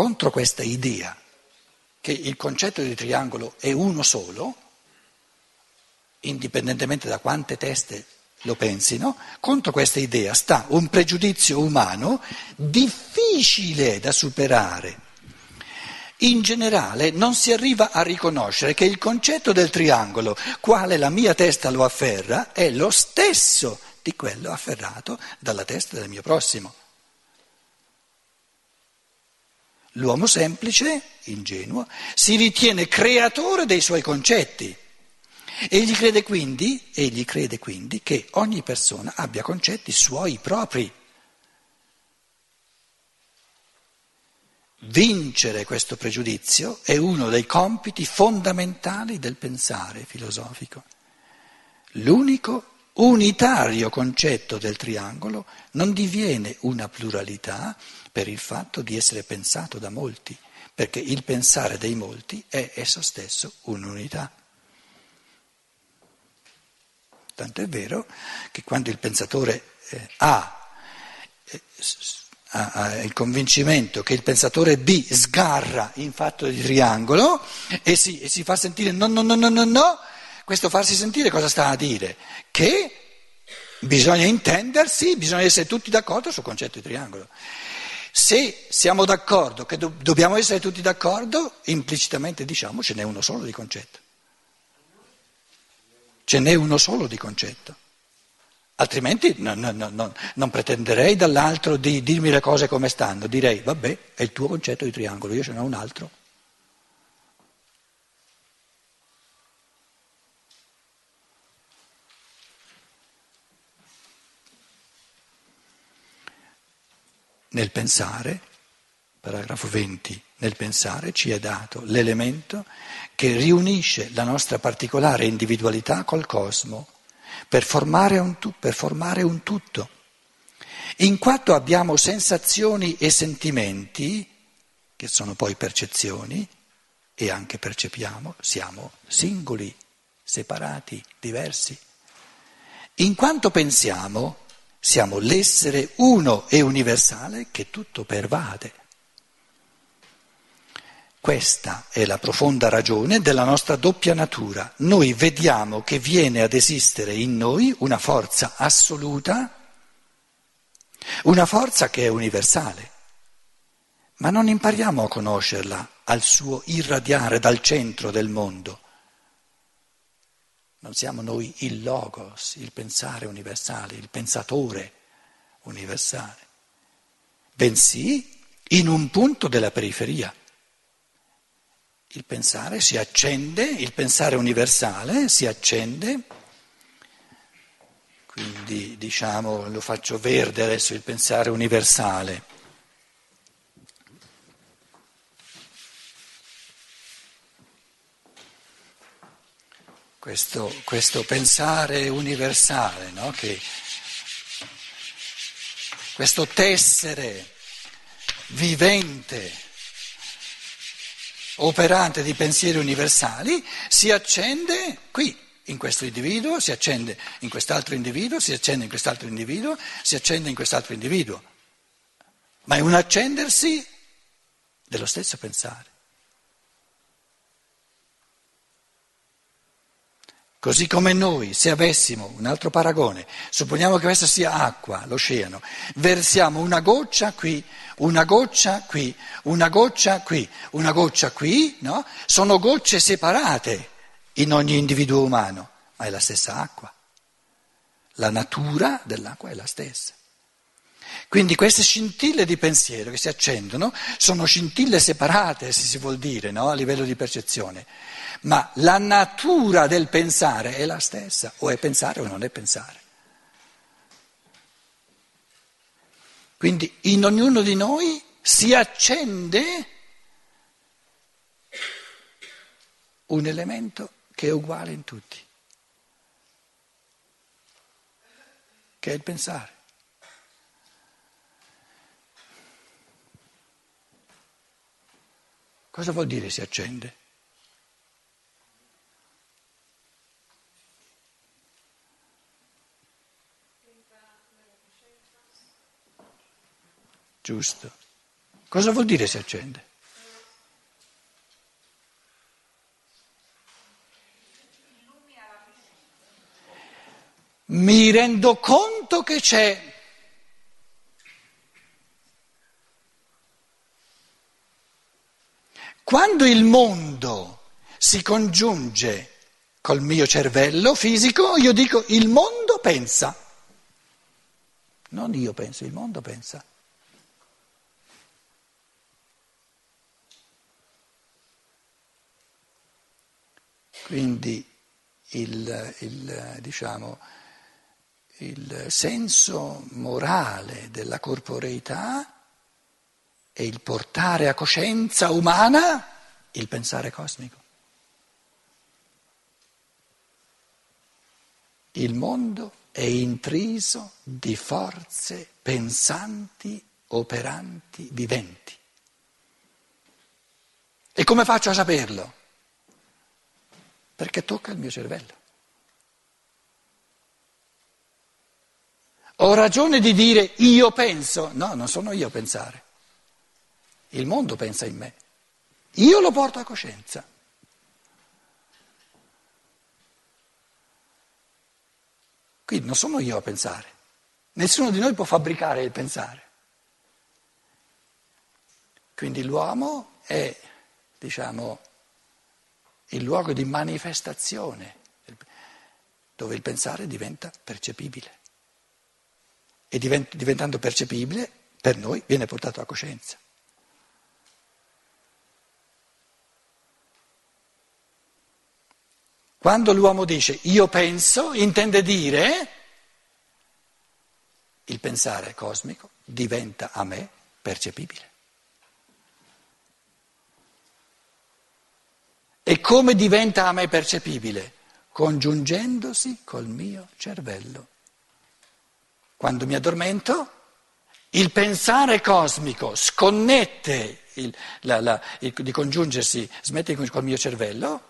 contro questa idea che il concetto di triangolo è uno solo, indipendentemente da quante teste lo pensino, contro questa idea sta un pregiudizio umano difficile da superare. In generale non si arriva a riconoscere che il concetto del triangolo, quale la mia testa lo afferra, è lo stesso di quello afferrato dalla testa del mio prossimo. L'uomo semplice, ingenuo, si ritiene creatore dei suoi concetti. Egli crede quindi, egli crede quindi che ogni persona abbia concetti suoi propri. Vincere questo pregiudizio è uno dei compiti fondamentali del pensare filosofico. L'unico unitario concetto del triangolo non diviene una pluralità per il fatto di essere pensato da molti, perché il pensare dei molti è esso stesso un'unità. Tanto è vero che quando il pensatore eh, ha, eh, ha, il convincimento che il pensatore B sgarra in fatto di triangolo e si, e si fa sentire no, no, no, no, no, no, questo farsi sentire cosa sta a dire? Che bisogna intendersi, bisogna essere tutti d'accordo sul concetto di triangolo. Se siamo d'accordo che do- dobbiamo essere tutti d'accordo, implicitamente diciamo ce n'è uno solo di concetto ce n'è uno solo di concetto. Altrimenti no, no, no, non pretenderei dall'altro di dirmi le cose come stanno, direi vabbè, è il tuo concetto di triangolo, io ce n'ho un altro. Nel pensare paragrafo 20, nel pensare ci è dato l'elemento che riunisce la nostra particolare individualità col cosmo per formare un, per formare un tutto. In quanto abbiamo sensazioni e sentimenti, che sono poi percezioni, e anche percepiamo, siamo singoli, separati, diversi. In quanto pensiamo, siamo l'essere uno e universale che tutto pervade. Questa è la profonda ragione della nostra doppia natura. Noi vediamo che viene ad esistere in noi una forza assoluta, una forza che è universale, ma non impariamo a conoscerla al suo irradiare dal centro del mondo. Non siamo noi il logos, il pensare universale, il pensatore universale, bensì in un punto della periferia. Il pensare si accende, il pensare universale si accende, quindi diciamo lo faccio verde adesso il pensare universale. Questo, questo pensare universale, no? che, questo tessere vivente operante di pensieri universali si accende qui, in questo individuo, si accende in quest'altro individuo, si accende in quest'altro individuo, si accende in quest'altro individuo. Ma è un accendersi dello stesso pensare. Così come noi, se avessimo un altro paragone, supponiamo che questa sia acqua, l'oceano, versiamo una goccia qui, una goccia qui, una goccia qui, una goccia qui, no? Sono gocce separate in ogni individuo umano, ma è la stessa acqua. La natura dell'acqua è la stessa. Quindi queste scintille di pensiero che si accendono sono scintille separate, se si vuol dire, no? a livello di percezione ma la natura del pensare è la stessa, o è pensare o non è pensare. Quindi in ognuno di noi si accende un elemento che è uguale in tutti, che è il pensare. Cosa vuol dire si accende? Giusto. Cosa vuol dire si accende? Mi rendo conto che c'è Quando il mondo si congiunge col mio cervello fisico, io dico il mondo pensa. Non io penso, il mondo pensa. Quindi il, il, diciamo, il senso morale della corporeità è il portare a coscienza umana il pensare cosmico. Il mondo è intriso di forze pensanti, operanti, viventi. E come faccio a saperlo? Perché tocca il mio cervello. Ho ragione di dire io penso? No, non sono io a pensare. Il mondo pensa in me. Io lo porto a coscienza. Quindi non sono io a pensare. Nessuno di noi può fabbricare il pensare. Quindi l'uomo è, diciamo, il luogo di manifestazione, dove il pensare diventa percepibile. E diventando percepibile, per noi viene portato a coscienza. Quando l'uomo dice io penso, intende dire il pensare cosmico diventa a me percepibile. E come diventa a me percepibile? Congiungendosi col mio cervello. Quando mi addormento, il pensare cosmico sconnette il, la, la, il, di congiungersi, smette col mio cervello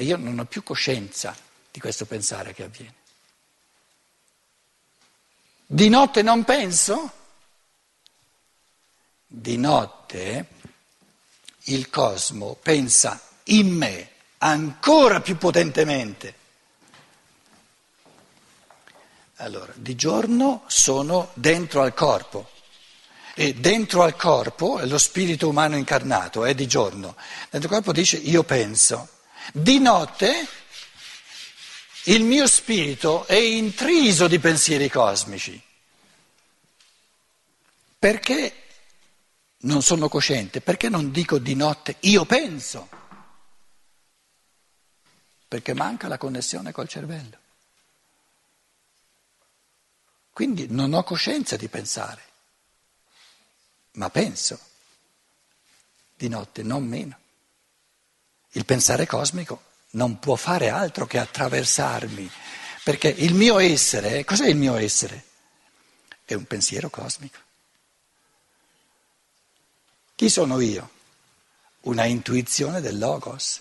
e io non ho più coscienza di questo pensare che avviene. Di notte non penso? Di notte il cosmo pensa in me ancora più potentemente. Allora, di giorno sono dentro al corpo e dentro al corpo, lo spirito umano incarnato è di giorno, dentro al corpo dice io penso. Di notte il mio spirito è intriso di pensieri cosmici. Perché non sono cosciente? Perché non dico di notte io penso? Perché manca la connessione col cervello. Quindi non ho coscienza di pensare, ma penso di notte, non meno. Il pensare cosmico non può fare altro che attraversarmi, perché il mio essere, cos'è il mio essere? È un pensiero cosmico. Chi sono io? Una intuizione del logos,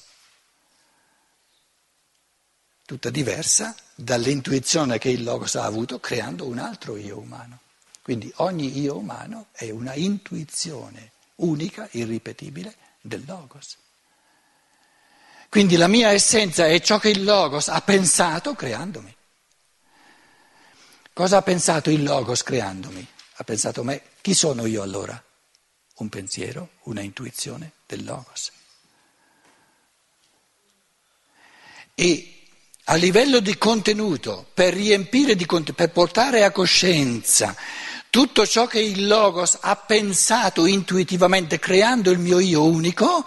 tutta diversa dall'intuizione che il logos ha avuto creando un altro io umano. Quindi ogni io umano è una intuizione unica, irripetibile del logos. Quindi la mia essenza è ciò che il Logos ha pensato creandomi. Cosa ha pensato il Logos creandomi? Ha pensato me. Chi sono io allora? Un pensiero, una intuizione del Logos. E a livello di contenuto, per riempire di per portare a coscienza tutto ciò che il Logos ha pensato intuitivamente creando il mio io unico,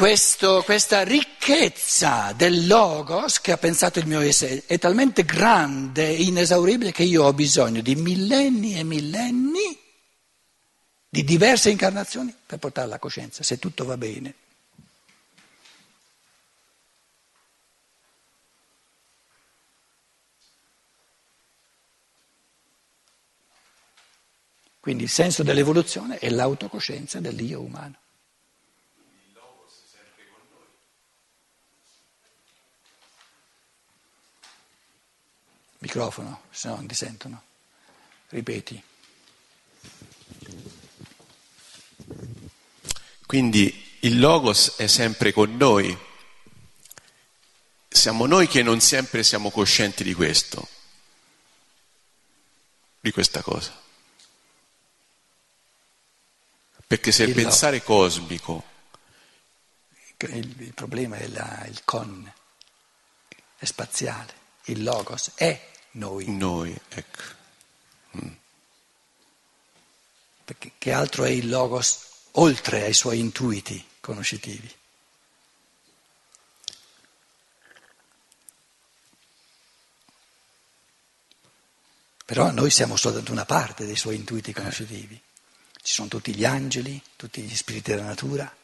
questo, questa ricchezza del logos che ha pensato il mio essere è talmente grande e inesauribile che io ho bisogno di millenni e millenni di diverse incarnazioni per portarla a coscienza, se tutto va bene. Quindi il senso dell'evoluzione è l'autocoscienza dell'io umano. Microfono, se no non ti sentono. Ripeti. Quindi il Logos è sempre con noi siamo noi che non sempre siamo coscienti di questo, di questa cosa. Perché se il, il pensare no. cosmico... Il, il problema è la, il con, è spaziale, il logos è noi. Noi, ecco. Mm. Perché che altro è il logos oltre ai suoi intuiti conoscitivi? Però noi siamo soltanto una parte dei suoi intuiti conoscitivi. Ci sono tutti gli angeli, tutti gli spiriti della natura.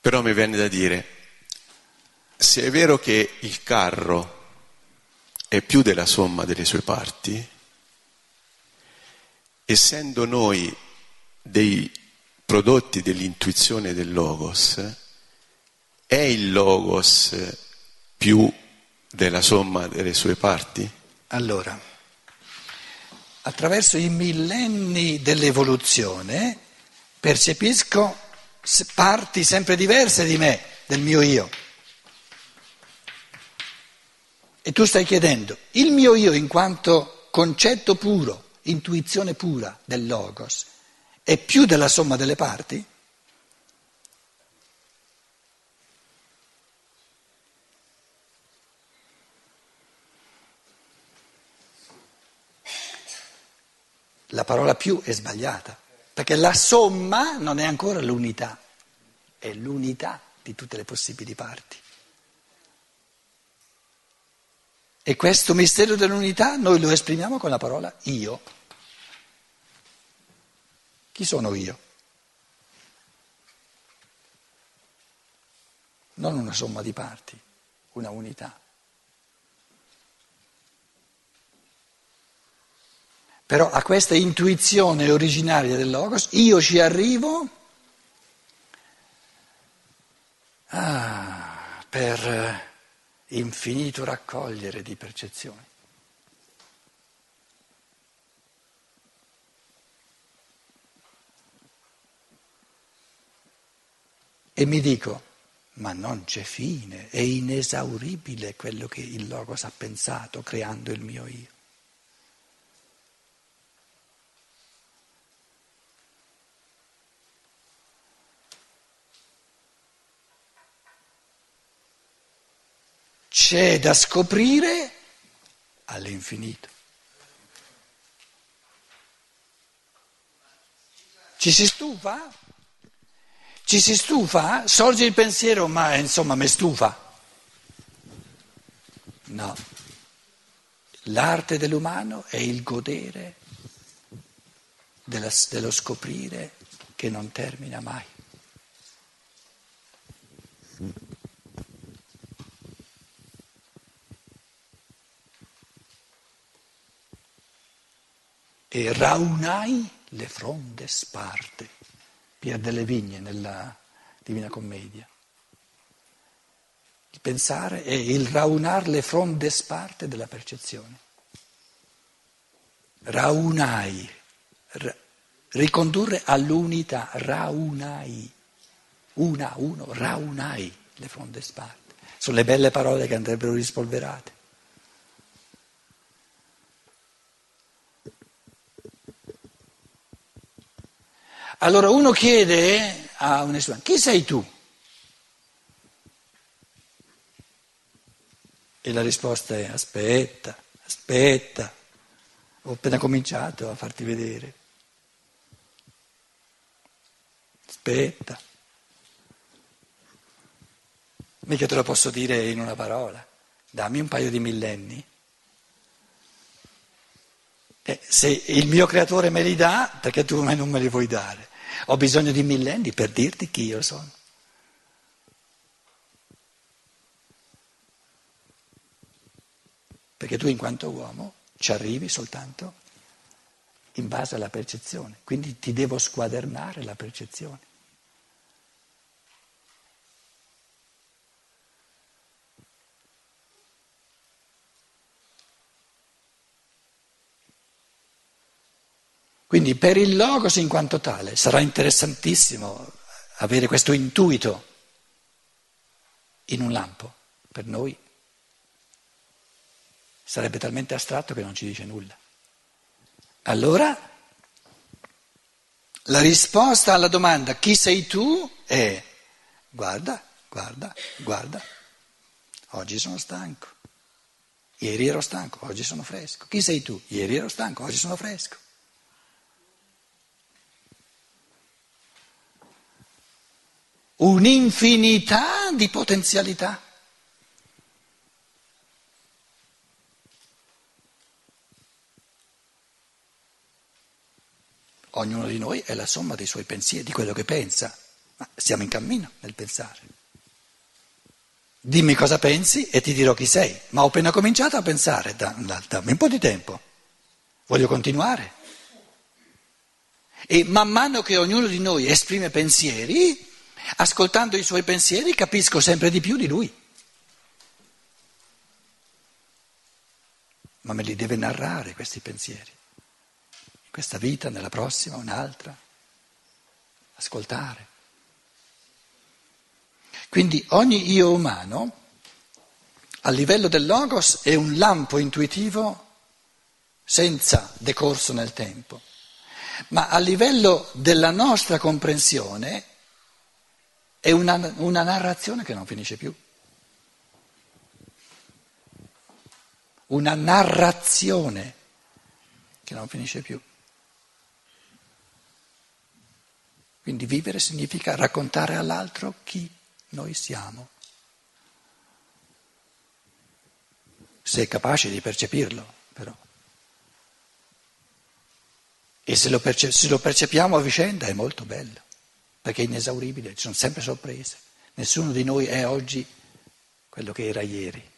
Però mi viene da dire, se è vero che il carro è più della somma delle sue parti, essendo noi dei prodotti dell'intuizione del logos, è il logos più della somma delle sue parti? Allora, attraverso i millenni dell'evoluzione percepisco parti sempre diverse di me, del mio io. E tu stai chiedendo, il mio io in quanto concetto puro, intuizione pura del logos, è più della somma delle parti? la parola più è sbagliata, perché la somma non è ancora l'unità, è l'unità di tutte le possibili parti. E questo mistero dell'unità noi lo esprimiamo con la parola io. Chi sono io? Non una somma di parti, una unità. Però a questa intuizione originaria del Logos io ci arrivo ah, per infinito raccogliere di percezioni. E mi dico, ma non c'è fine, è inesauribile quello che il Logos ha pensato creando il mio io. C'è da scoprire all'infinito. Ci si stufa? Ci si stufa? Sorge il pensiero, ma insomma mi stufa. No. L'arte dell'umano è il godere della, dello scoprire che non termina mai. E raunai le fronde sparte. Pier delle Vigne nella Divina Commedia. Il pensare è il raunar le fronde sparte della percezione. Raunai, ra, ricondurre all'unità, raunai, una, uno, raunai le fronde sparte. Sono le belle parole che andrebbero rispolverate. Allora uno chiede a un estudiante, chi sei tu? E la risposta è aspetta, aspetta, ho appena cominciato a farti vedere. Aspetta. Mica te lo posso dire in una parola. Dammi un paio di millenni. E se il mio creatore me li dà, perché tu non me li vuoi dare? Ho bisogno di millenni per dirti chi io sono. Perché tu in quanto uomo ci arrivi soltanto in base alla percezione, quindi ti devo squadernare la percezione. Quindi per il logos in quanto tale sarà interessantissimo avere questo intuito in un lampo. per noi sarebbe talmente astratto che non ci dice nulla. Allora, la risposta alla domanda chi sei tu è guarda, guarda, guarda, oggi sono stanco, ieri ero stanco, oggi sono fresco. Chi sei tu? Ieri ero stanco, oggi sono fresco. Un'infinità di potenzialità. Ognuno di noi è la somma dei suoi pensieri, di quello che pensa, ma siamo in cammino nel pensare. Dimmi cosa pensi e ti dirò chi sei, ma ho appena cominciato a pensare, dammi un po' di tempo, voglio continuare. E man mano che ognuno di noi esprime pensieri, ascoltando i suoi pensieri capisco sempre di più di lui. Ma me li deve narrare questi pensieri questa vita, nella prossima, un'altra, ascoltare. Quindi ogni io umano, a livello del logos, è un lampo intuitivo senza decorso nel tempo, ma a livello della nostra comprensione è una, una narrazione che non finisce più. Una narrazione che non finisce più. Quindi vivere significa raccontare all'altro chi noi siamo. Se è capace di percepirlo, però. E se lo, perce- se lo percepiamo a vicenda è molto bello, perché è inesauribile, ci sono sempre sorprese. Nessuno di noi è oggi quello che era ieri.